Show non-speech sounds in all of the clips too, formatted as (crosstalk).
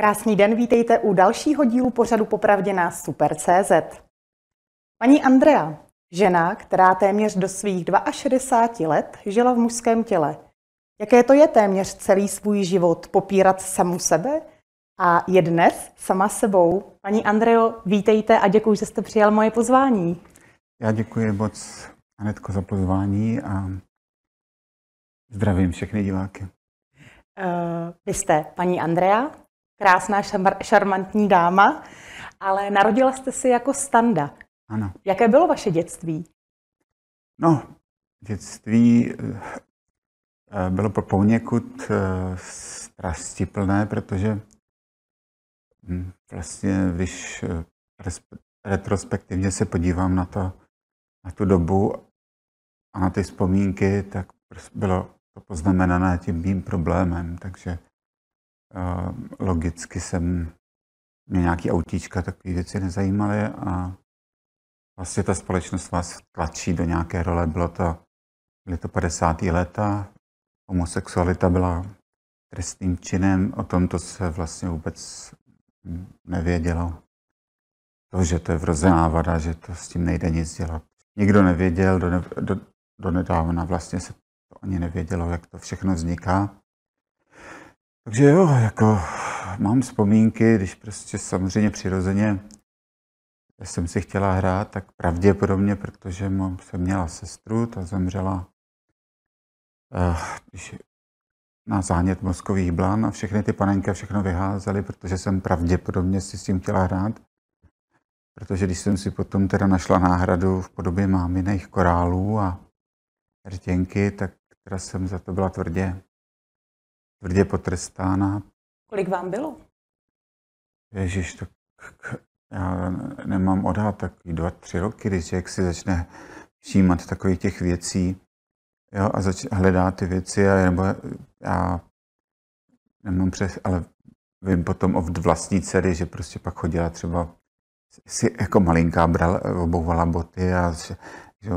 Krásný den, vítejte u dalšího dílu pořadu Popravdě na Super.cz. Paní Andrea, žena, která téměř do svých 62 let žila v mužském těle. Jaké to je téměř celý svůj život popírat samu sebe? A je dnes sama sebou. Paní Andreo, vítejte a děkuji, že jste přijal moje pozvání. Já děkuji moc, Anetko, za pozvání a zdravím všechny diváky. Uh, vy jste paní Andrea, krásná, šarmantní dáma, ale narodila jste si jako standa. Ano. Jaké bylo vaše dětství? No, dětství eh, bylo po poněkud eh, strastiplné, protože hm, vlastně, když eh, retrospektivně se podívám na, to, na tu dobu a na ty vzpomínky, tak bylo to poznamenané tím mým problémem, takže logicky jsem mě nějaký autíčka, takové věci nezajímaly a vlastně ta společnost vás tlačí do nějaké role. Bylo to, byly to 50. léta, homosexualita byla trestným činem, o tom to se vlastně vůbec nevědělo. To, že to je vrozená vada, že to s tím nejde nic dělat. Nikdo nevěděl, do, do, do nedávna vlastně se to ani nevědělo, jak to všechno vzniká. Takže jo, jako mám vzpomínky, když prostě samozřejmě přirozeně jsem si chtěla hrát, tak pravděpodobně, protože jsem měla sestru, ta zemřela uh, když na zánět mozkových blan a všechny ty panenky všechno vyházely, protože jsem pravděpodobně si s tím chtěla hrát. Protože když jsem si potom teda našla náhradu v podobě máminých korálů a rtěnky, tak teda jsem za to byla tvrdě, tvrdě potrestána. Kolik vám bylo? Ježíš, tak já nemám odhad takový dva, tři roky, když člověk si začne všímat takových těch věcí jo, a zač- hledá ty věci, a, nebo já nemám přes, ale vím potom o vlastní dcery, že prostě pak chodila třeba si jako malinká bral, obouvala boty a že, že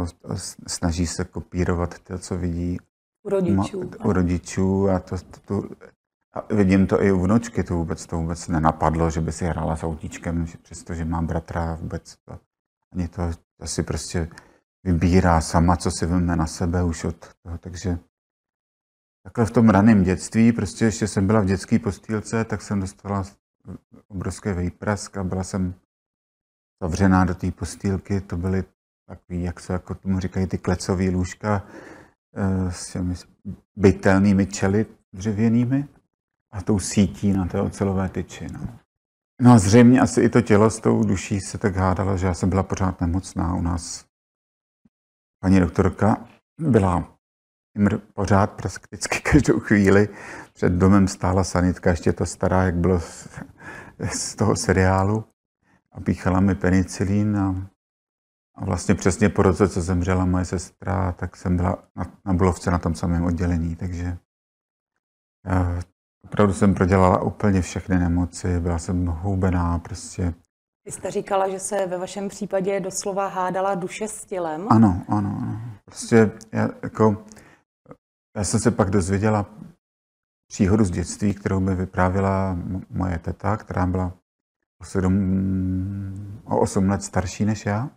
snaží se kopírovat to, co vidí u rodičů. Ma, u rodičů a to, to, to, a vidím to i u vnučky, to vůbec, to vůbec nenapadlo, že by si hrála s autíčkem, přestože má bratra, vůbec to, ani to, to si prostě vybírá sama, co si vezme na sebe už od toho, takže takhle v tom raném dětství, prostě ještě jsem byla v dětské postýlce, tak jsem dostala obrovské vejprask a byla jsem zavřená do té postýlky, to byly takový, jak se jako tomu říkají, ty klecové lůžka s těmi bytelnými čely dřevěnými a tou sítí na té ocelové tyči. No. no a zřejmě asi i to tělo s tou duší se tak hádalo, že já jsem byla pořád nemocná u nás. Paní doktorka byla pořád prakticky každou chvíli. Před domem stála sanitka, ještě to stará, jak bylo z, z toho seriálu. A píchala mi penicilín a, a vlastně přesně po roce, co zemřela moje sestra, tak jsem byla na, na Bulovce na tom samém oddělení, takže já, Opravdu jsem prodělala úplně všechny nemoci, byla jsem hubená, prostě. Vy jste říkala, že se ve vašem případě doslova hádala duše s tělem? Ano, ano, ano. Prostě já, jako, já jsem se pak dozvěděla příhodu z dětství, kterou mi vyprávěla moje teta, která byla o, 7, o 8 let starší než já.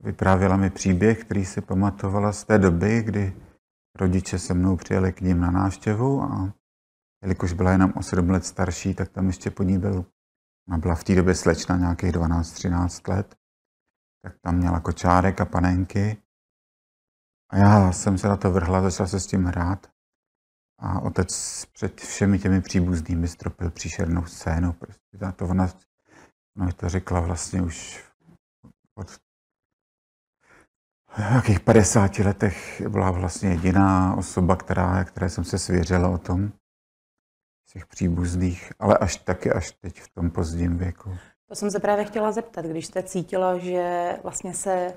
Vyprávěla mi příběh, který si pamatovala z té doby, kdy rodiče se mnou přijeli k ním na návštěvu a jelikož byla jenom o 7 let starší, tak tam ještě po ní byl, ona byla v té době slečna nějakých 12-13 let, tak tam měla kočárek a panenky. A já jsem se na to vrhla, začala se s tím hrát. A otec před všemi těmi příbuznými stropil příšernou scénu. Prostě to ona, ona to řekla vlastně už v jakých 50 letech byla vlastně jediná osoba, která, které jsem se svěřila o tom, těch příbuzných, ale až taky až teď v tom pozdním věku. To jsem se právě chtěla zeptat, když jste cítila, že vlastně se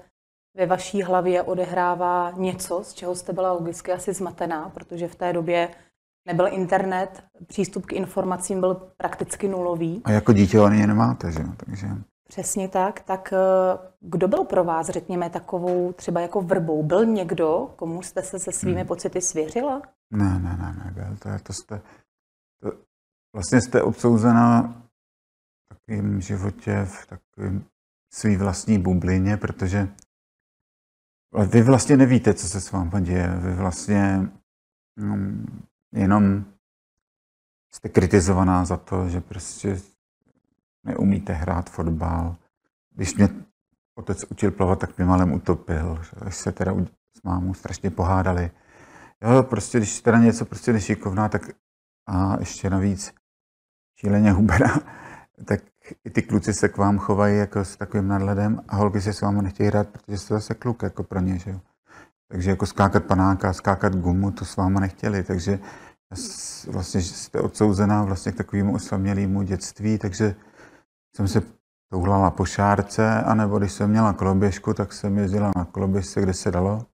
ve vaší hlavě odehrává něco, z čeho jste byla logicky asi zmatená, protože v té době nebyl internet, přístup k informacím byl prakticky nulový. A jako dítě ani je nemáte, že? Takže... Přesně tak. Tak eh, kdo byl pro vás, řekněme, takovou třeba jako vrbou? Byl někdo, komu jste se se svými hmm. pocity svěřila? Ne, ne, ne, nebyl. To, to jste, to, vlastně jste odsouzena v takovém životě, v takovém svý vlastní bublině, protože vy vlastně nevíte, co se s vámi děje. Vy vlastně no, jenom jste kritizovaná za to, že prostě neumíte hrát fotbal. Když mě otec učil plavat, tak mě malem utopil. Až se teda s mámou strašně pohádali. Jo, prostě když teda něco prostě nešikovná, tak a ještě navíc šíleně hubená, (laughs) tak i ty kluci se k vám chovají jako s takovým nadhledem a holky se s vámi nechtějí hrát, protože jste zase kluk jako pro ně, že jo. Takže jako skákat panáka, skákat gumu, to s váma nechtěli, takže vlastně jste odsouzená vlastně k takovému osamělému dětství, takže jsem se touhlala po šárce, anebo když jsem měla koloběžku, tak jsem jezdila na koloběžce, kde se dalo,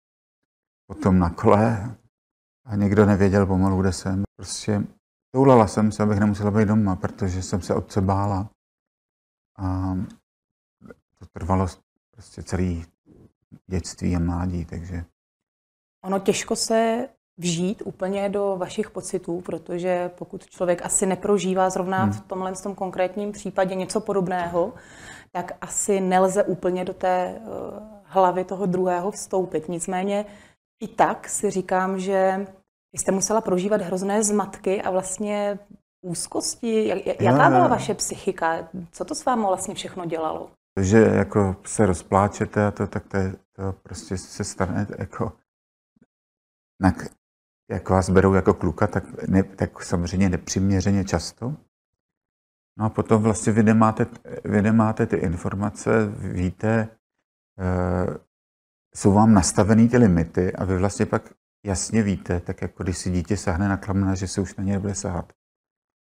potom na kole a nikdo nevěděl pomalu, kde jsem. Prostě toulala jsem se, abych nemusela být doma, protože jsem se otce bála. A to trvalo prostě celý dětství a mládí, takže... Ono těžko se vžít úplně do vašich pocitů, protože pokud člověk asi neprožívá zrovna hmm. v tomhle tom konkrétním případě něco podobného, tak asi nelze úplně do té uh, hlavy toho druhého vstoupit. Nicméně i tak si říkám, že jste musela prožívat hrozné zmatky a vlastně úzkosti. Jaká byla vaše psychika? Co to s vámi vlastně všechno dělalo? Že jako se rozpláčete a to, tak to, to prostě se stane jako na, jak vás berou jako kluka, tak, ne, tak samozřejmě nepřiměřeně často. No a potom vlastně vy nemáte, vy nemáte ty informace, víte, e, jsou vám nastavený ty limity a vy vlastně pak jasně víte, tak jako když si dítě sahne na klamna, že se už na ně nebude sahat.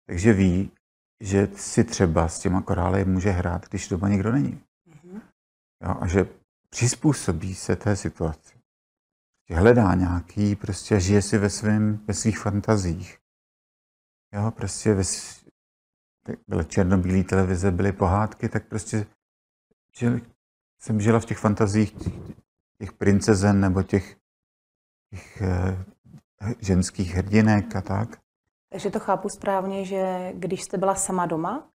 Takže ví, že si třeba s těma korály může hrát, když doma nikdo není. Mm-hmm. Jo, a že přizpůsobí se té situaci. Hledá nějaký, prostě žije si ve, svým, ve svých fantazích. Jo, prostě ve, byly černobílé televize, byly pohádky, tak prostě že jsem žila v těch fantazích těch princezen nebo těch, těch eh, ženských hrdinek a tak. Takže to chápu správně, že když jste byla sama doma,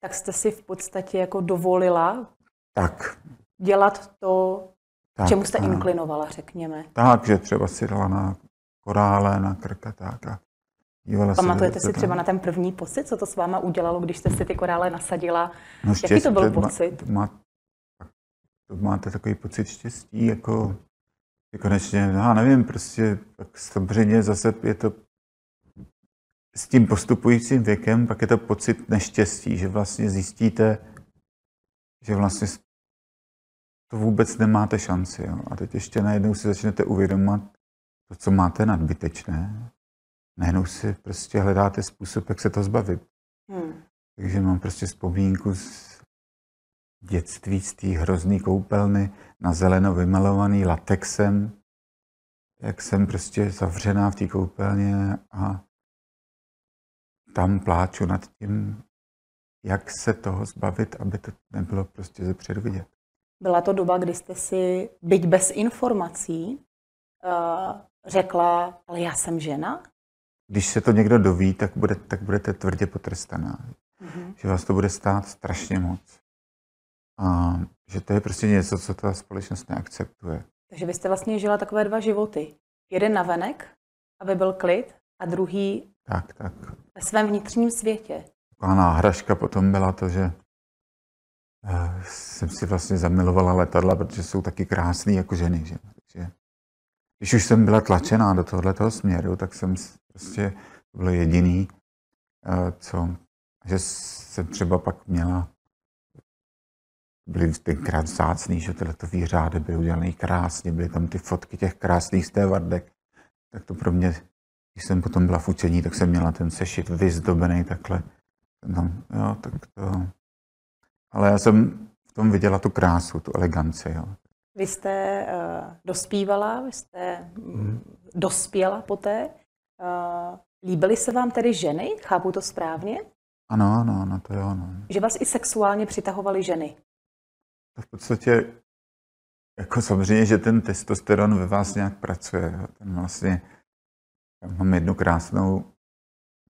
tak jste si v podstatě jako dovolila tak. dělat to, tak, čemu jste ano. inklinovala, řekněme. Tak, že třeba si dala na korále, na krk a tak. A dívala Pamatujete si třeba na ten první pocit, co to s váma udělalo, když jste si ty korále nasadila? No, štěstí, Jaký to byl pocit? To, má, to máte takový pocit štěstí, jako konečně, já nevím, prostě tak samozřejmě zase je to s tím postupujícím věkem, pak je to pocit neštěstí, že vlastně zjistíte, že vlastně to vůbec nemáte šanci. Jo. A teď ještě najednou si začnete uvědomovat to, co máte nadbytečné. Najednou si prostě hledáte způsob, jak se to zbavit. Hmm. Takže mám prostě vzpomínku z dětství, z té hrozný koupelny na zeleno vymalovaný latexem, jak jsem prostě zavřená v té koupelně a tam pláču nad tím, jak se toho zbavit, aby to nebylo prostě ze předu vidět. Byla to doba, kdy jste si, byť bez informací, uh, řekla, ale já jsem žena? Když se to někdo doví, tak, bude, tak budete tvrdě potrestaná. Mm-hmm. Že vás to bude stát strašně moc. A že to je prostě něco, co ta společnost neakceptuje. Takže vy jste vlastně žila takové dva životy. Jeden na venek, aby byl klid, a druhý tak, tak. ve svém vnitřním světě. Taková náhražka potom byla to, že jsem si vlastně zamilovala letadla, protože jsou taky krásný jako ženy. Že? Takže, když už jsem byla tlačená do tohoto směru, tak jsem prostě, to bylo jediný, uh, co, že jsem třeba pak měla byly tenkrát vzácný, že tyhle řády byly udělané krásně, byly tam ty fotky těch krásných stévardek. Tak to pro mě, když jsem potom byla v učení, tak jsem měla ten sešit vyzdobený takhle. Tam, jo, tak to... Ale já jsem v tom viděla tu krásu, tu eleganci. Jo. Vy jste uh, dospívala, vy jste hmm. dospěla poté. Uh, líbily se vám tedy ženy? Chápu to správně? Ano, ano, ano, to jo. Ano. Že vás i sexuálně přitahovaly ženy? v podstatě jako samozřejmě, že ten testosteron ve vás nějak pracuje. Ten vlastně, mám jednu krásnou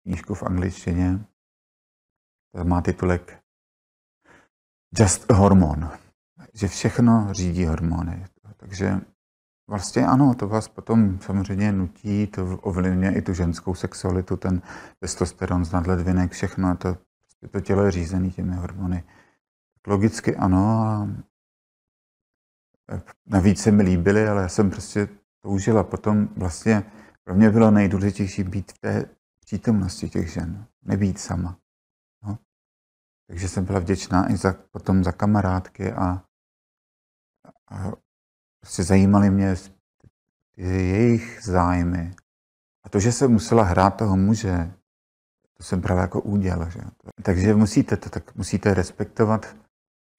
knížku v angličtině, má titulek Just hormon, že všechno řídí hormony. Takže vlastně ano, to vás potom samozřejmě nutí, to ovlivňuje i tu ženskou sexualitu, ten testosteron z nadledvinek, všechno, to, to tělo je řízené těmi hormony. Logicky ano a navíc se mi líbily, ale já jsem prostě toužila. Potom vlastně pro mě bylo nejdůležitější být v té přítomnosti těch žen, nebýt sama. Takže jsem byla vděčná i za, potom za kamarádky a, a prostě zajímaly mě jejich zájmy. A to, že jsem musela hrát toho muže, to jsem právě jako úděl. Že? Takže musíte to, tak musíte respektovat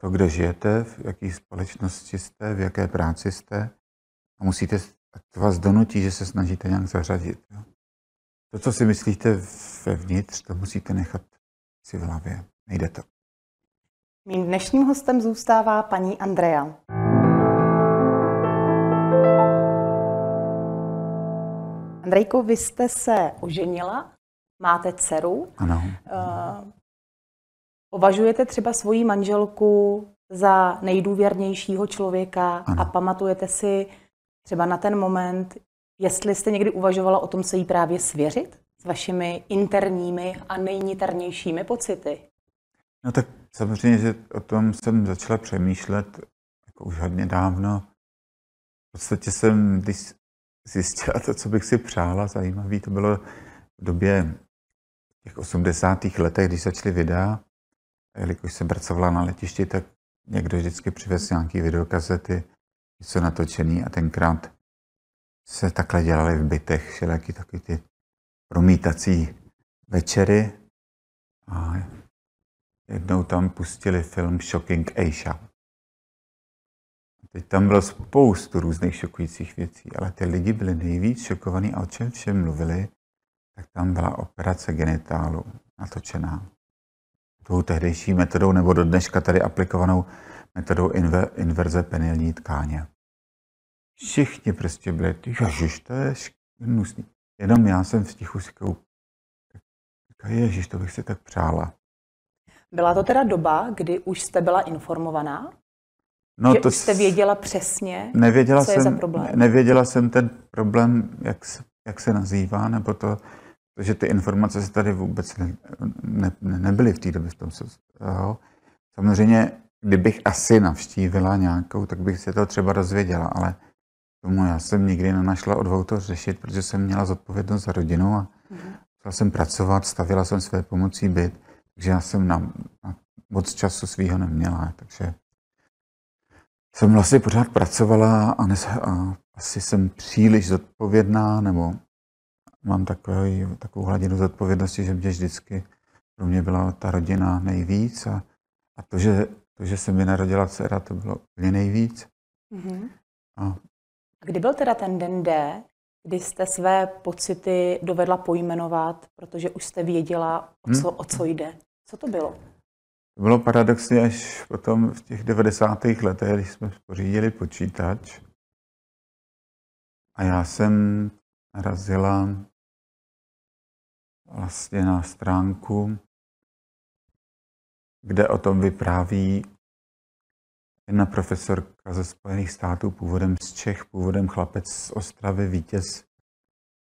to, kde žijete, v jaké společnosti jste, v jaké práci jste a musíte, to vás donutí, že se snažíte nějak zařadit. Jo? To, co si myslíte vevnitř, to musíte nechat si v hlavě. Nejde to. Mým dnešním hostem zůstává paní Andrea. Andrejko, vy jste se oženila, máte dceru. Ano. Uh, Považujete třeba svoji manželku za nejdůvěrnějšího člověka ano. a pamatujete si třeba na ten moment, jestli jste někdy uvažovala o tom se jí právě svěřit s vašimi interními a nejniternějšími pocity? No tak samozřejmě, že o tom jsem začala přemýšlet jako už hodně dávno. V podstatě jsem, když zjistila to, co bych si přála, zajímavý, to bylo v době těch 80. letech, když začaly videa, jelikož jsem pracovala na letišti, tak někdo vždycky přivez nějaký videokazety, něco natočený a tenkrát se takhle dělali v bytech, všelijaký taky ty promítací večery a jednou tam pustili film Shocking Asia. Teď tam bylo spoustu různých šokujících věcí, ale ty lidi byli nejvíc šokovaní a o čem všem mluvili, tak tam byla operace genitálu natočená tou tehdejší metodou nebo do dneška tady aplikovanou metodou inver, inverze penilní tkáně. Všichni prostě byli, ty ježiš, to je hnusný. Jenom já jsem v tichu si říkal, ježiš, to bych si tak přála. Byla to teda doba, kdy už jste byla informovaná? No, že to jste věděla přesně, nevěděla co jsem, je za problém? Nevěděla jsem ten problém, jak se, jak se nazývá, nebo to, takže ty informace se tady vůbec ne, ne, nebyly v té době v tom. Jo. Samozřejmě, kdybych asi navštívila nějakou, tak bych se to třeba dozvěděla, ale tomu já jsem nikdy nenašla odvahu to řešit, protože jsem měla zodpovědnost za rodinu a mm-hmm. jsem pracovat, stavila jsem své pomocí byt, takže já jsem na, na moc času svýho neměla, takže jsem vlastně pořád pracovala a, ne, a asi jsem příliš zodpovědná, nebo mám takový, takovou hladinu zodpovědnosti, že mě vždycky pro mě byla ta rodina nejvíc a, a to, že, to, že se mi narodila dcera, to bylo úplně nejvíc. Mm-hmm. A, a kdy byl teda ten den D, kdy jste své pocity dovedla pojmenovat, protože už jste věděla, o co, hmm. o co jde? Co to bylo? To bylo paradoxně až potom v těch 90. letech, když jsme pořídili počítač. A já jsem narazila vlastně na stránku, kde o tom vypráví jedna profesorka ze Spojených států, původem z Čech, původem chlapec z Ostravy, vítěz,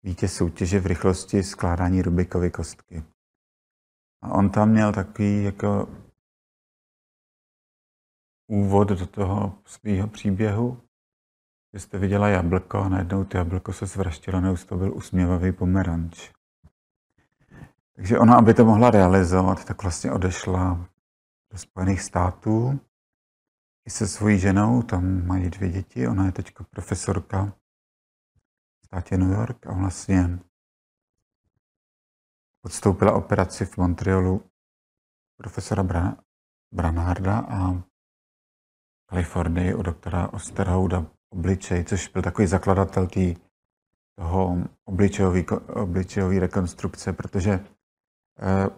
vítěz soutěže v rychlosti skládání Rubikovy kostky. A on tam měl takový jako úvod do toho svého příběhu, že jste viděla jablko a najednou to jablko se zvraštilo, neustále to byl usměvavý pomeranč. Takže ona, aby to mohla realizovat, tak vlastně odešla do Spojených států i se svojí ženou, tam mají dvě děti, ona je teď profesorka v státě New York a vlastně podstoupila operaci v Montrealu profesora Bra- Branharda a Kalifornii u doktora Osterhouda obličej, což byl takový zakladatel tý, toho obličejové rekonstrukce, protože Uh,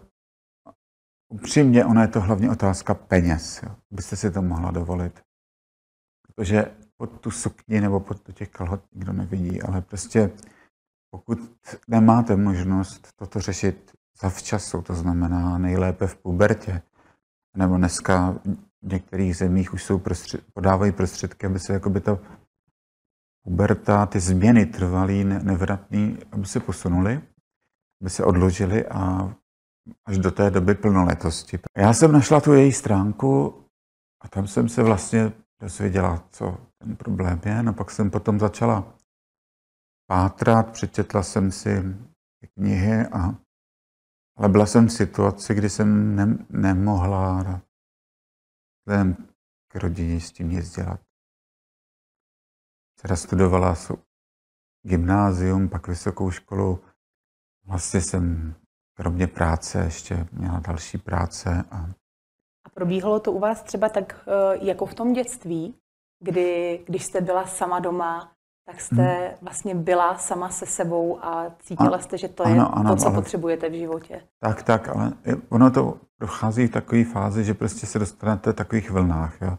upřímně, ona je to hlavně otázka peněz. Jo. Byste si to mohla dovolit. Protože pod tu sukni nebo pod tu těch kalhot nikdo nevidí, ale prostě pokud nemáte možnost toto řešit zavčasu, to znamená nejlépe v pubertě. Nebo dneska v některých zemích už jsou prostřed, podávají prostředky, aby se jakoby ta puberta, ty změny trvalý, nevratný, aby se posunuly, aby se odložily a až do té doby plnoletosti. Já jsem našla tu její stránku a tam jsem se vlastně dozvěděla, co ten problém je. No pak jsem potom začala pátrat, přečetla jsem si knihy, a, ale byla jsem v situaci, kdy jsem ne, nemohla vzhledem k rodině s tím nic dělat. Dcera studovala gymnázium, pak vysokou školu. Vlastně jsem kromě práce ještě měla další práce. A, a probíhalo to u vás třeba tak eh, jako v tom dětství, kdy, když jste byla sama doma, tak jste hmm. vlastně byla sama se sebou a cítila jste, že to ano, je ano, to, co ale, potřebujete v životě. Tak, tak, ale ono to prochází v takové fázi, že prostě se dostanete v takových vlnách. Jo.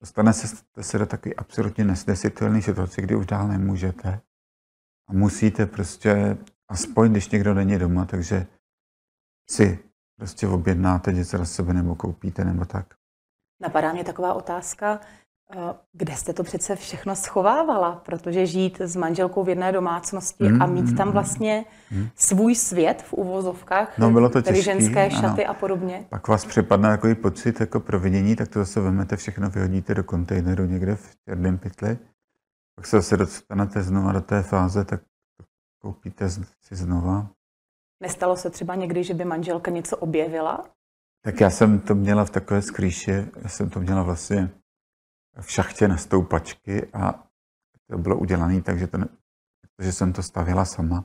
Dostane se, se do takové absolutně nesnesitelné situace, kdy už dál nemůžete. A musíte prostě, aspoň když někdo není doma, takže si prostě objednáte něco na sebe nebo koupíte nebo tak. Napadá mě taková otázka, kde jste to přece všechno schovávala? Protože žít s manželkou v jedné domácnosti mm, a mít tam mm, vlastně mm. svůj svět v uvozovkách, no, bylo to tedy těžký, ženské šaty ano. a podobně. Pak vás přepadne takový pocit jako provinění, tak to zase vemete všechno, vyhodíte do kontejneru někde v černém pytli. Pak se zase dostanete znova do té fáze, tak koupíte si znova. Nestalo se třeba někdy, že by manželka něco objevila? Tak já jsem to měla v takové skrýše, já jsem to měla vlastně v šachtě na stoupačky a to bylo udělané tak, že, to, že jsem to stavila sama.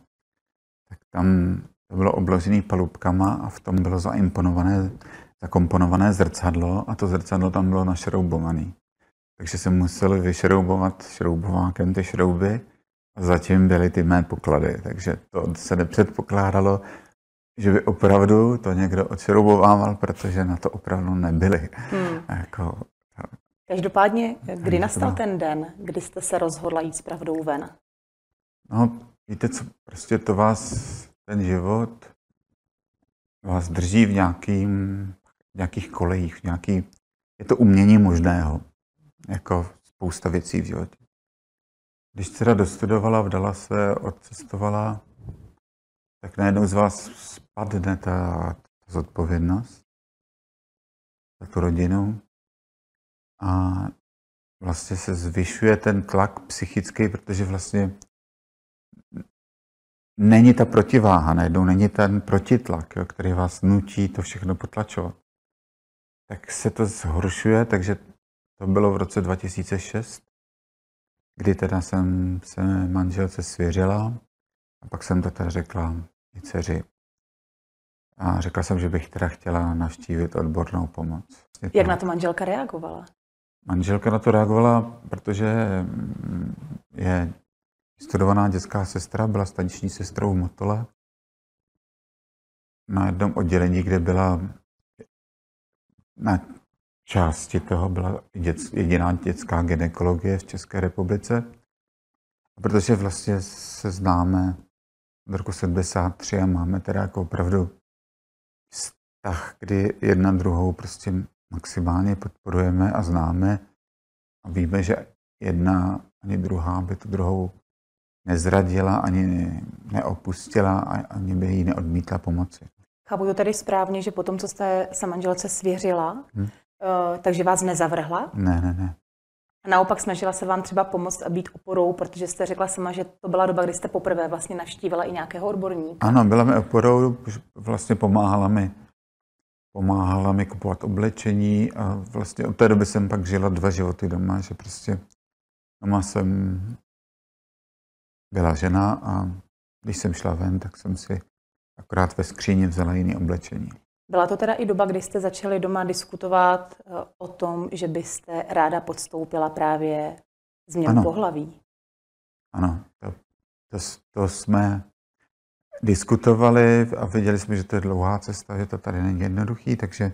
Tak tam to bylo obložené palubkama a v tom bylo zaimponované, zakomponované zrcadlo a to zrcadlo tam bylo našroubované. Takže jsem musel vyšroubovat šroubovákem ty šrouby zatím byly ty mé poklady, takže to se nepředpokládalo, že by opravdu to někdo odšroubovával, protože na to opravdu nebyly. Hmm. Jako, Každopádně, kdy nastal ten den, kdy jste se rozhodla jít s pravdou ven? No, víte co, prostě to vás, ten život vás drží v nějakým, v nějakých kolejích, v nějaký, je to umění možného, jako spousta věcí v životě. Když dcera dostudovala, vdala se, odcestovala, tak najednou z vás spadne ta, ta zodpovědnost za tu rodinu a vlastně se zvyšuje ten tlak psychický, protože vlastně není ta protiváha, najednou není ten protitlak, jo, který vás nutí to všechno potlačovat. Tak se to zhoršuje, takže to bylo v roce 2006 kdy teda jsem se manželce svěřila a pak jsem to teda řekla i dceři. A řekla jsem, že bych teda chtěla navštívit odbornou pomoc. Jak to... na to manželka reagovala? Manželka na to reagovala, protože je studovaná dětská sestra, byla staniční sestrou v Motole. Na jednom oddělení, kde byla na části toho byla děc, jediná dětská gynekologie v České republice. A protože vlastně se známe od roku 73 a máme teda jako opravdu vztah, kdy jedna druhou prostě maximálně podporujeme a známe a víme, že jedna ani druhá by tu druhou nezradila, ani neopustila, ani by jí neodmítla pomoci. Chápu to tedy správně, že potom, co jste se manželce svěřila, hmm. Takže vás nezavrhla? Ne, ne, ne. A naopak snažila se vám třeba pomoct a být oporou, protože jste řekla sama, že to byla doba, kdy jste poprvé vlastně navštívila i nějakého odborníka. Ano, byla mi oporou, vlastně pomáhala mi pomáhala mi kupovat oblečení a vlastně od té doby jsem pak žila dva životy doma, že prostě doma jsem byla žena a když jsem šla ven, tak jsem si akorát ve skříni vzala jiné oblečení. Byla to teda i doba, kdy jste začali doma diskutovat eh, o tom, že byste ráda podstoupila právě změnu ano. pohlaví? Ano, to, to, to jsme diskutovali a viděli jsme, že to je dlouhá cesta, že to tady není jednoduchý, takže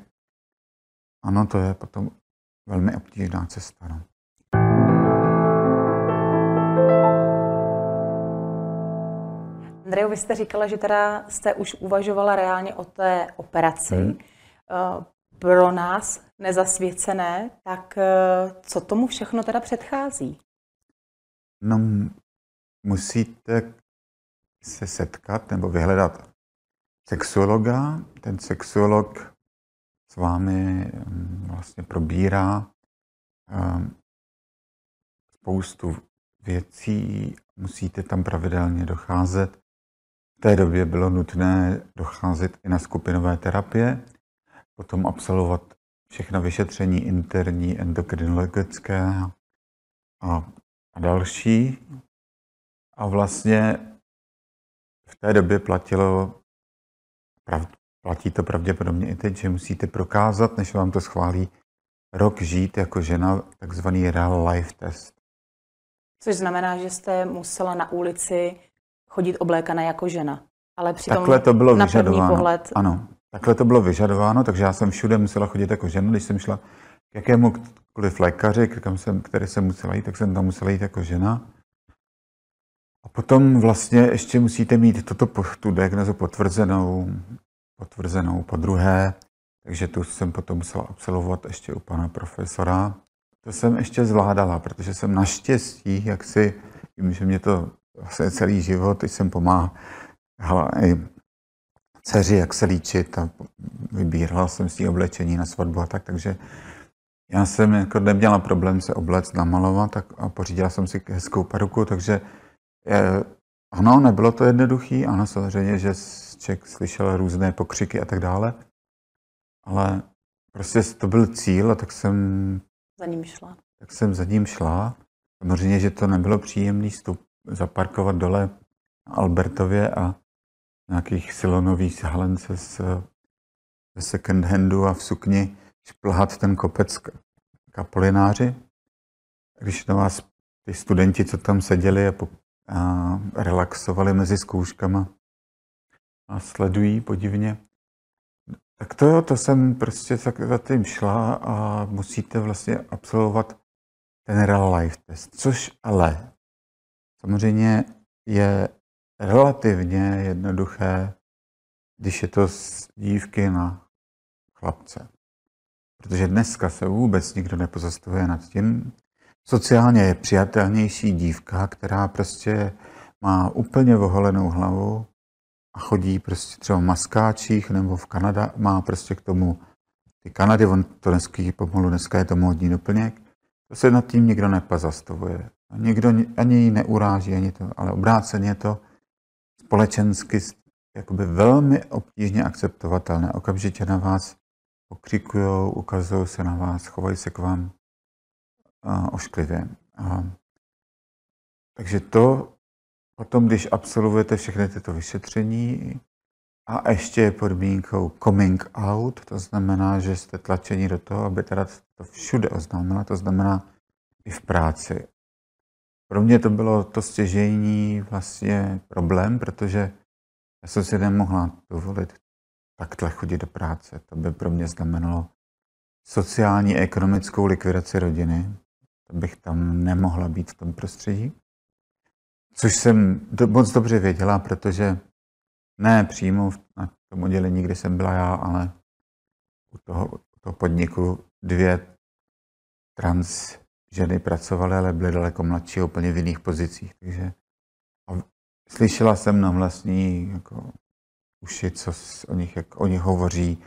ano, to je potom velmi obtížná cesta. No. Andrejo, vy jste říkala, že teda jste už uvažovala reálně o té operaci. Hmm. Pro nás nezasvěcené, tak eh, co tomu všechno teda předchází? No, musíte se setkat nebo vyhledat sexuologa. Ten sexuolog s vámi mm, vlastně probírá ehm, spoustu věcí, musíte tam pravidelně docházet. V té době bylo nutné docházet i na skupinové terapie, potom absolvovat všechna vyšetření interní, endokrinologické a, a další. A vlastně v té době platilo, prav, platí to pravděpodobně i teď, že musíte prokázat, než vám to schválí, rok žít jako žena, takzvaný real life test. Což znamená, že jste musela na ulici chodit oblékaná jako žena. Ale přitom Takhle to bylo na vyžadováno. první pohled... Ano, takhle to bylo vyžadováno, takže já jsem všude musela chodit jako žena. Když jsem šla k jakémukoliv lékaři, kam jsem, který jsem musela jít, tak jsem tam musela jít jako žena. A potom vlastně ještě musíte mít toto, tu diagnozu potvrzenou, potvrzenou po druhé, takže tu jsem potom musela absolvovat ještě u pana profesora. To jsem ještě zvládala, protože jsem naštěstí, jak si, vím, že mě to vlastně celý život, jsem pomáhala i dceři, jak se líčit a vybírala jsem si oblečení na svatbu a tak, takže já jsem jako neměla problém se oblec, namalovat tak, a pořídila jsem si hezkou peruku, takže je, ano, nebylo to jednoduché, ano, samozřejmě, že člověk slyšel různé pokřiky a tak dále, ale prostě to byl cíl a tak jsem za ním šla. Tak jsem za ním šla. Samozřejmě, že to nebylo příjemný stup, zaparkovat dole na Albertově a nějakých silonových halence z, ze second handu a v sukni šplhat ten kopec kapolináři. Když na vás ty studenti, co tam seděli a, po, a relaxovali mezi zkouškama a sledují podivně, tak to jo, to jsem prostě tak za tím šla a musíte vlastně absolvovat ten real life test, což ale samozřejmě je relativně jednoduché, když je to z dívky na chlapce. Protože dneska se vůbec nikdo nepozastavuje nad tím. Sociálně je přijatelnější dívka, která prostě má úplně oholenou hlavu, a chodí prostě třeba v maskáčích nebo v Kanada, má prostě k tomu ty Kanady, on to dneska pomalu, dneska je to módní doplněk, to se nad tím nikdo nepozastavuje. A nikdo ani ji neuráží, ani to, ale obráceně to společensky jakoby velmi obtížně akceptovatelné. Okamžitě na vás pokřikují, ukazují se na vás, chovají se k vám ošklivě. A, takže to Potom, když absolvujete všechny tyto vyšetření a ještě je podmínkou coming out, to znamená, že jste tlačeni do toho, aby teda to všude oznámila, to znamená i v práci. Pro mě to bylo to stěžení vlastně problém, protože já jsem si nemohla dovolit takhle chodit do práce. To by pro mě znamenalo sociální a ekonomickou likvidaci rodiny. To bych tam nemohla být v tom prostředí. Což jsem do, moc dobře věděla, protože ne přímo na tom oddělení, kde jsem byla já, ale u toho, u toho podniku dvě trans ženy pracovaly, ale byly daleko mladší, úplně v jiných pozicích. Takže a slyšela jsem na vlastní jako, uši, co o nich, jak o nich hovoří,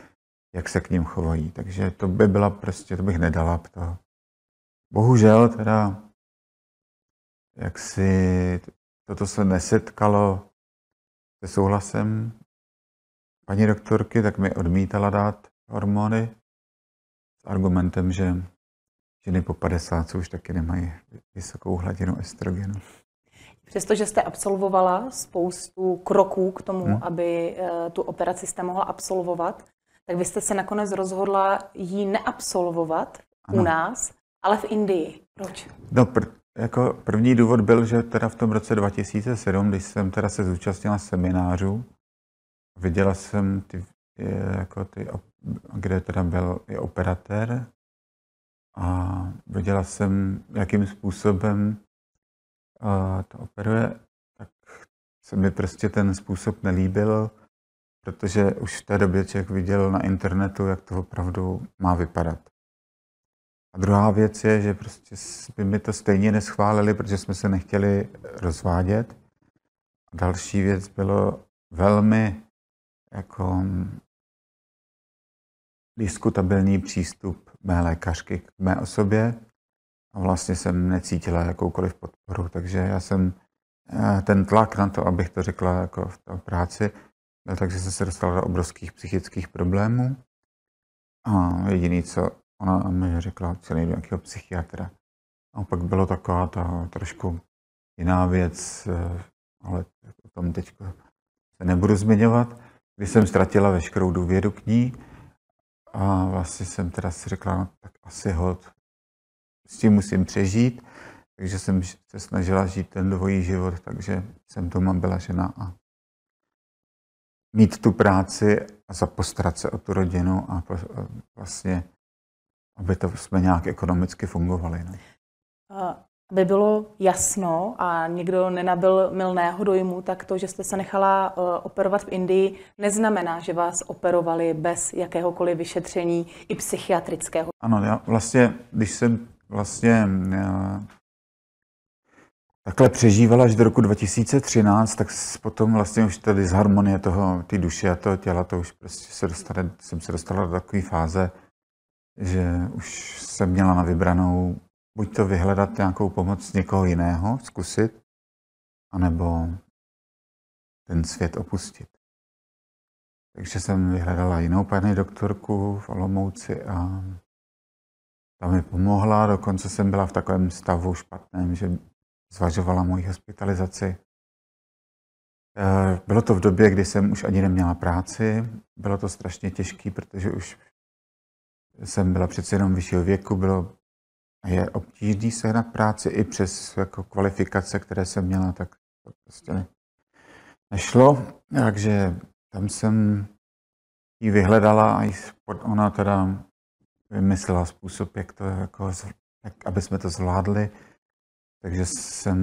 jak se k ním chovají. Takže to by byla prostě, to bych nedala. To. Bohužel teda jak si toto se nesetkalo se souhlasem paní doktorky, tak mi odmítala dát hormony s argumentem, že ženy po 50 už taky nemají vysokou hladinu estrogenu. Přestože jste absolvovala spoustu kroků k tomu, hmm. aby eh, tu operaci jste mohla absolvovat, tak vy jste se nakonec rozhodla ji neabsolvovat ano. u nás, ale v Indii. Proč? No, pr- jako první důvod byl, že teda v tom roce 2007, když jsem teda se zúčastnila seminářů, viděla jsem ty, jako ty, kde teda byl i operatér a viděla jsem, jakým způsobem to operuje, tak se mi prostě ten způsob nelíbil, protože už v té době člověk viděl na internetu, jak to opravdu má vypadat. A druhá věc je, že prostě by mi to stejně neschválili, protože jsme se nechtěli rozvádět. A další věc bylo velmi jako diskutabilní přístup mé lékařky k mé osobě a vlastně jsem necítila jakoukoliv podporu, takže já jsem eh, ten tlak na to, abych to řekla jako v té práci, byl tak, že jsem se dostala do obrovských psychických problémů a jediný, co ona mi řekla, co nejdu nějakého psychiatra. A pak bylo taková ta trošku jiná věc, eh, ale o tom teď se nebudu zmiňovat, kdy jsem ztratila veškerou důvěru k ní a vlastně jsem teda si řekla, no, tak asi hod, s tím musím přežít, takže jsem se snažila žít ten dvojí život, takže jsem doma byla žena a mít tu práci a zapostarat se o tu rodinu a vlastně, aby to jsme nějak ekonomicky fungovali. No. Aby bylo jasno a někdo nenabil milného dojmu, tak to, že jste se nechala uh, operovat v Indii, neznamená, že vás operovali bez jakéhokoliv vyšetření i psychiatrického. Ano, já vlastně, když jsem vlastně já, takhle přežívala až do roku 2013, tak potom vlastně už tady z harmonie toho, ty duše a toho těla, to už prostě se dostala, jsem se dostala do takové fáze, že už jsem měla na vybranou buď to vyhledat nějakou pomoc někoho jiného, zkusit, anebo ten svět opustit. Takže jsem vyhledala jinou paní doktorku v Olomouci a ta mi pomohla. Dokonce jsem byla v takovém stavu špatném, že zvažovala moji hospitalizaci. Eh, bylo to v době, kdy jsem už ani neměla práci. Bylo to strašně těžké, protože už jsem byla přece jenom vyššího věku, bylo je obtížný sehnat práci i přes jako kvalifikace, které jsem měla, tak to prostě nešlo. Takže tam jsem ji vyhledala a ona teda vymyslela způsob, jak to, jako, jak, aby jsme to zvládli. Takže jsem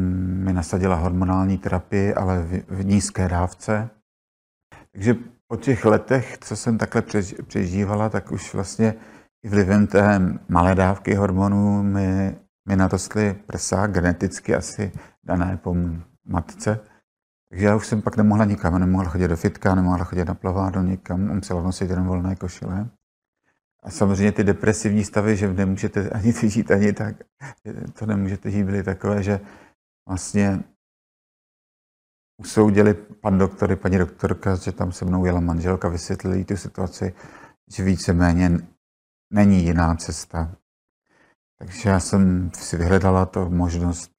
mi nasadila hormonální terapii, ale v, v nízké dávce. Takže po těch letech, co jsem takhle přežívala, tak už vlastně i vlivem té malé dávky hormonů mi, mi narostly prsa, geneticky asi dané po matce. Takže já už jsem pak nemohla nikam, nemohla chodit do fitka, nemohla chodit na plavádlo nikam, musela nosit jenom volné košile. A samozřejmě ty depresivní stavy, že nemůžete ani žít, ani tak, to nemůžete žít, byly takové, že vlastně usoudili pan doktor i paní doktorka, že tam se mnou jela manželka, vysvětlili tu situaci, že víceméně není jiná cesta. Takže já jsem si vyhledala to možnost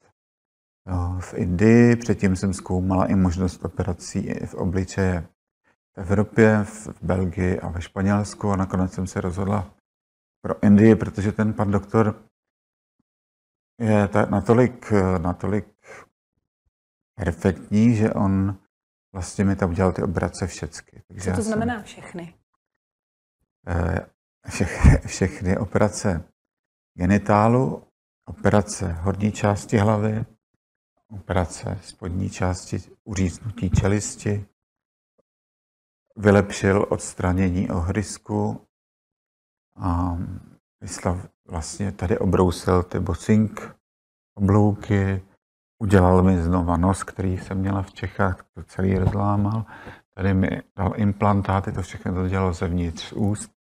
jo, v Indii, předtím jsem zkoumala i možnost operací v obličeje v Evropě, v Belgii a ve Španělsku a nakonec jsem se rozhodla pro Indii, protože ten pan doktor je natolik, natolik perfektní, že on vlastně mi tam udělal ty obrace všechny. Takže Co to znamená všechny? Eh, vše, všechny operace genitálu, operace horní části hlavy, operace spodní části uříznutí čelisti, vylepšil odstranění ohrysku a vyslav, vlastně tady obrousil ty bosink oblouky, udělal mi znova nos, který jsem měla v Čechách, to celý rozlámal. Tady mi dal implantáty, to všechno to dělalo zevnitř úst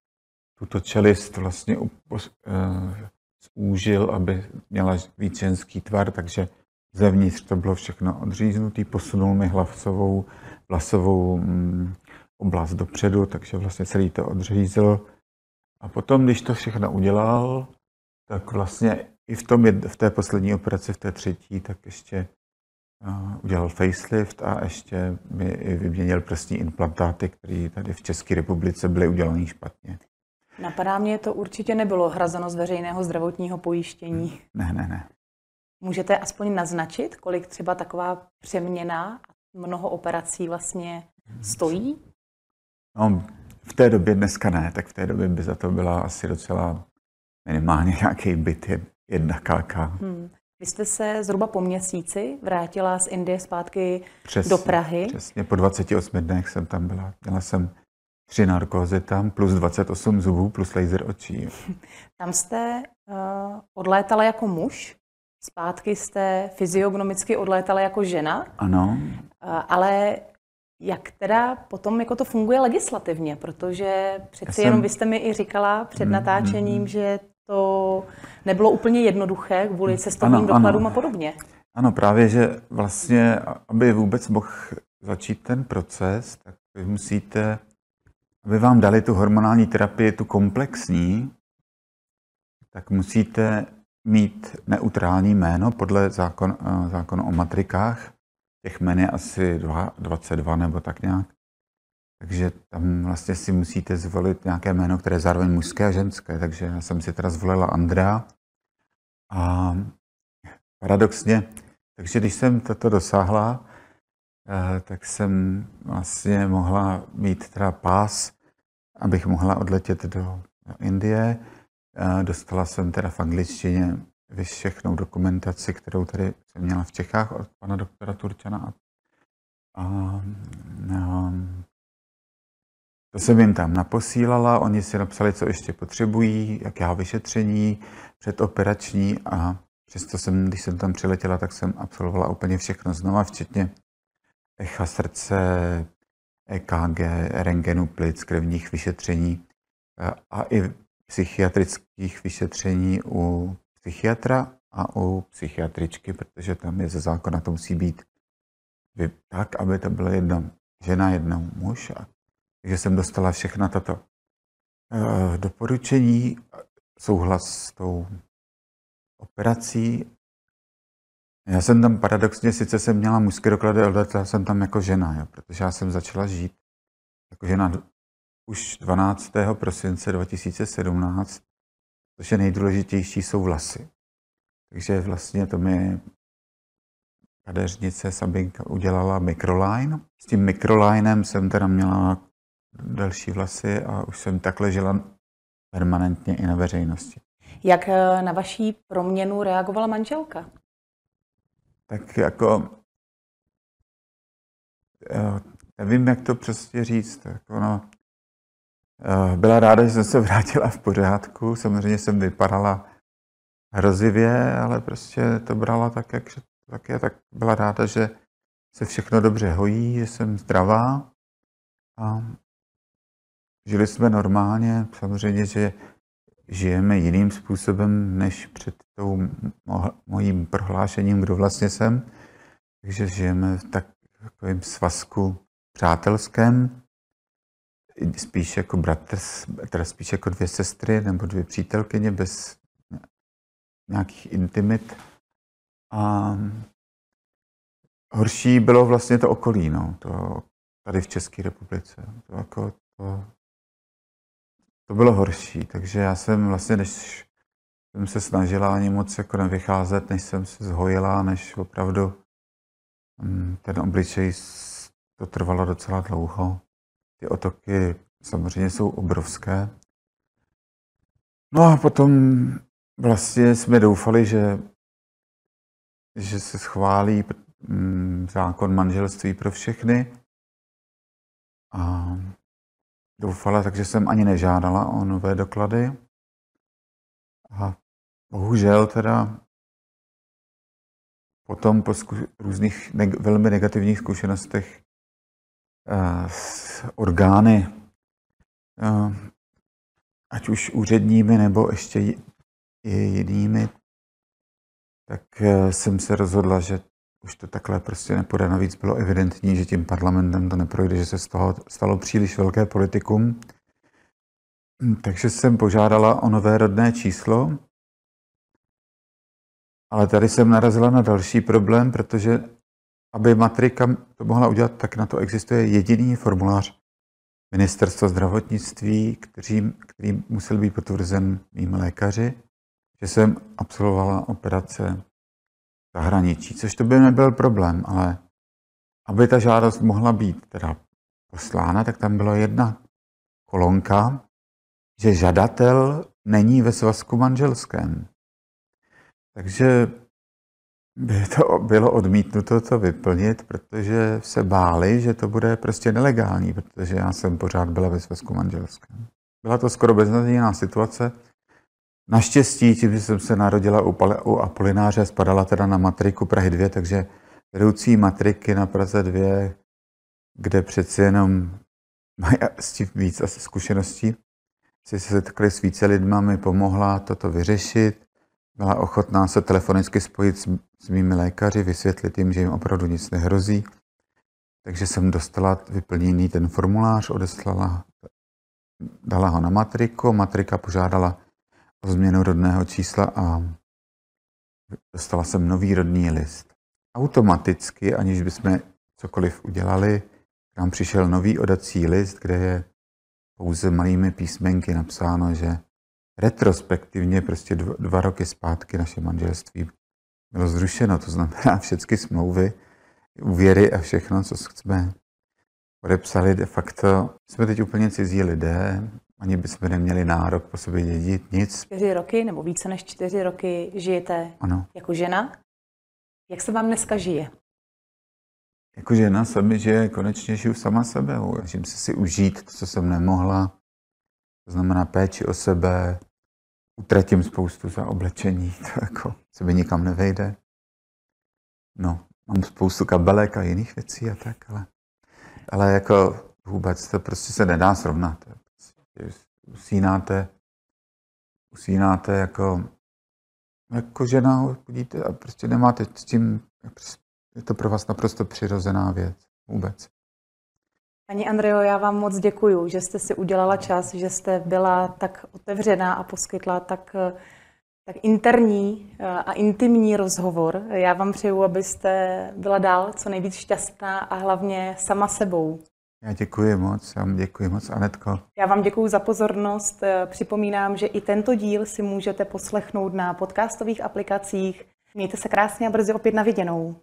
tuto čelist vlastně eh, zúžil, aby měla víc ženský tvar, takže zevnitř to bylo všechno odříznutý, posunul mi hlavcovou vlasovou mm, oblast dopředu, takže vlastně celý to odřízl. A potom, když to všechno udělal, tak vlastně i v, tom, v té poslední operaci, v té třetí, tak ještě uh, udělal facelift a ještě mi vyměnil prsní implantáty, které tady v České republice byly udělané špatně. Napadá mě, to určitě nebylo hrazeno z veřejného zdravotního pojištění. Ne, ne, ne. Můžete aspoň naznačit, kolik třeba taková přeměna mnoho operací vlastně stojí? No, v té době dneska ne, tak v té době by za to byla asi docela minimálně nějaký byt jedna kalka. Hmm. Vy jste se zhruba po měsíci vrátila z Indie zpátky přesně, do Prahy. Přesně, po 28 dnech jsem tam byla. Měla jsem tři narkózy tam, plus 28 zubů, plus laser očí. (laughs) Tam jste uh, odlétala jako muž, zpátky jste fyziognomicky odlétala jako žena. Ano. Uh, ale jak teda potom jako to funguje legislativně? Protože přeci jsem... jenom vy jste mi i říkala před mm, natáčením, mm. že to nebylo úplně jednoduché kvůli cestovním ano, dokladům ano. a podobně. Ano, právě, že vlastně, aby vůbec mohl začít ten proces, tak vy musíte, aby vám dali tu hormonální terapii, tu komplexní, tak musíte mít neutrální jméno podle zákon, eh, zákonu o matrikách. Těch jmen je asi 22 nebo tak nějak. Takže tam vlastně si musíte zvolit nějaké jméno, které je zároveň mužské a ženské. Takže já jsem si teda zvolila Andrea. A paradoxně, takže když jsem toto dosáhla, tak jsem vlastně mohla mít teda pás, abych mohla odletět do Indie. Eh, dostala jsem teda v angličtině všechnou dokumentaci, kterou tady jsem měla v Čechách od pana doktora Turčana. A, a, a to jsem jim tam naposílala, oni si napsali, co ještě potřebují, jaká vyšetření, předoperační a přesto jsem, když jsem tam přiletěla, tak jsem absolvovala úplně všechno znova, včetně echa srdce, EKG, rengenu plic, krevních vyšetření a i psychiatrických vyšetření u psychiatra a u psychiatričky, protože tam je ze zákona, to musí být tak, aby to byla jedna žena, jedna muž a takže jsem dostala všechna tato uh, doporučení, souhlas s tou operací. Já jsem tam paradoxně, sice jsem měla mužské doklady, ale já jsem tam jako žena, jo, protože já jsem začala žít jako žena už 12. prosince 2017, což je nejdůležitější, jsou vlasy. Takže vlastně to mi kadeřnice Sabinka udělala microline. S tím microlinem jsem teda měla delší vlasy a už jsem takhle žila permanentně i na veřejnosti. Jak eh, na vaší proměnu reagovala manželka? Tak jako, nevím, jak to přesně říct. Tak eh, byla ráda, že jsem se (laughs) vrátila v pořádku. Samozřejmě jsem vypadala hrozivě, ale prostě to brala tak, jak tak, je, tak byla ráda, že se všechno dobře hojí, že jsem zdravá. A Žili jsme normálně, samozřejmě, že žijeme jiným způsobem než před tou mojím prohlášením, kdo vlastně jsem. Takže žijeme v takovém svazku přátelském, spíš jako bratr, teda spíš jako dvě sestry nebo dvě přítelkyně bez nějakých intimit. A horší bylo vlastně to okolí, no, to tady v České republice. To, jako, to, to bylo horší. Takže já jsem vlastně, než jsem se snažila ani moc jako nevycházet, než jsem se zhojila, než opravdu mm, ten obličej, to trvalo docela dlouho. Ty otoky samozřejmě jsou obrovské. No a potom vlastně jsme doufali, že, že se schválí mm, zákon manželství pro všechny. A doufala, takže jsem ani nežádala o nové doklady. A bohužel teda potom po zku- různých neg- velmi negativních zkušenostech uh, s orgány, uh, ať už úředními nebo ještě i jinými, tak uh, jsem se rozhodla, že už to takhle prostě nepůjde. Navíc bylo evidentní, že tím parlamentem to neprojde, že se z toho stalo příliš velké politikum. Takže jsem požádala o nové rodné číslo, ale tady jsem narazila na další problém, protože aby matrika to mohla udělat, tak na to existuje jediný formulář ministerstva zdravotnictví, který, který musel být potvrzen mým lékaři, že jsem absolvovala operace zahraničí, což to by nebyl problém, ale aby ta žádost mohla být teda poslána, tak tam byla jedna kolonka, že žadatel není ve svazku manželském. Takže by to bylo odmítnuto to vyplnit, protože se báli, že to bude prostě nelegální, protože já jsem pořád byla ve svazku manželském. Byla to skoro beznadějná situace. Naštěstí, tím, že jsem se narodila u, u Apolináře, spadala teda na matriku Prahy 2, takže vedoucí matriky na Praze 2, kde přeci jenom mají s tím víc asi zkušeností, si se setkali s více lidma, mi pomohla toto vyřešit. Byla ochotná se telefonicky spojit s, s mými lékaři, vysvětlit jim, že jim opravdu nic nehrozí. Takže jsem dostala vyplněný ten formulář, odeslala, dala ho na matriku, matrika požádala změnu rodného čísla a dostala jsem nový rodný list. Automaticky, aniž bychom cokoliv udělali, nám přišel nový odací list, kde je pouze malými písmenky napsáno, že retrospektivně prostě dva, dva roky zpátky naše manželství bylo zrušeno. To znamená všechny smlouvy, úvěry a všechno, co jsme podepsali, de facto jsme teď úplně cizí lidé, ani bychom neměli nárok po sobě dědit nic. Čtyři roky nebo více než čtyři roky žijete ano. jako žena. Jak se vám dneska žije? Jako žena se mi žije, konečně žiju sama sebe. Snažím se si užít to, co jsem nemohla. To znamená péči o sebe. Utratím spoustu za oblečení. (laughs) To jako se mi nikam nevejde. No, mám spoustu kabelek a jiných věcí a tak, ale, ale jako vůbec to prostě se nedá srovnat. Usínáte, usínáte jako, jako žena, chodíte a prostě nemáte s tím, je to pro vás naprosto přirozená věc vůbec. Paní Andreo, já vám moc děkuji, že jste si udělala čas, že jste byla tak otevřená a poskytla tak, tak interní eh, a intimní rozhovor. Já vám přeju, abyste byla dál co nejvíc šťastná a hlavně sama sebou. Já děkuji moc, já vám děkuji moc, Anetko. Já vám děkuji za pozornost. Připomínám, že i tento díl si můžete poslechnout na podcastových aplikacích. Mějte se krásně a brzy opět na viděnou.